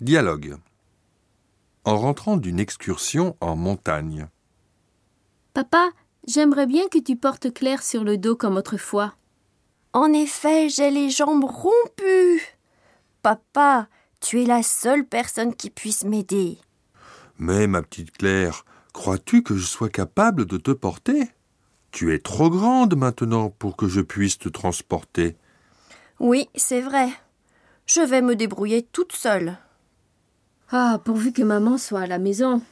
Dialogue. En rentrant d'une excursion en montagne. Papa, j'aimerais bien que tu portes Claire sur le dos comme autrefois. En effet, j'ai les jambes rompues. Papa, tu es la seule personne qui puisse m'aider. Mais, ma petite Claire, crois-tu que je sois capable de te porter? Tu es trop grande maintenant pour que je puisse te transporter. Oui, c'est vrai. Je vais me débrouiller toute seule. Ah, pourvu que maman soit à la maison.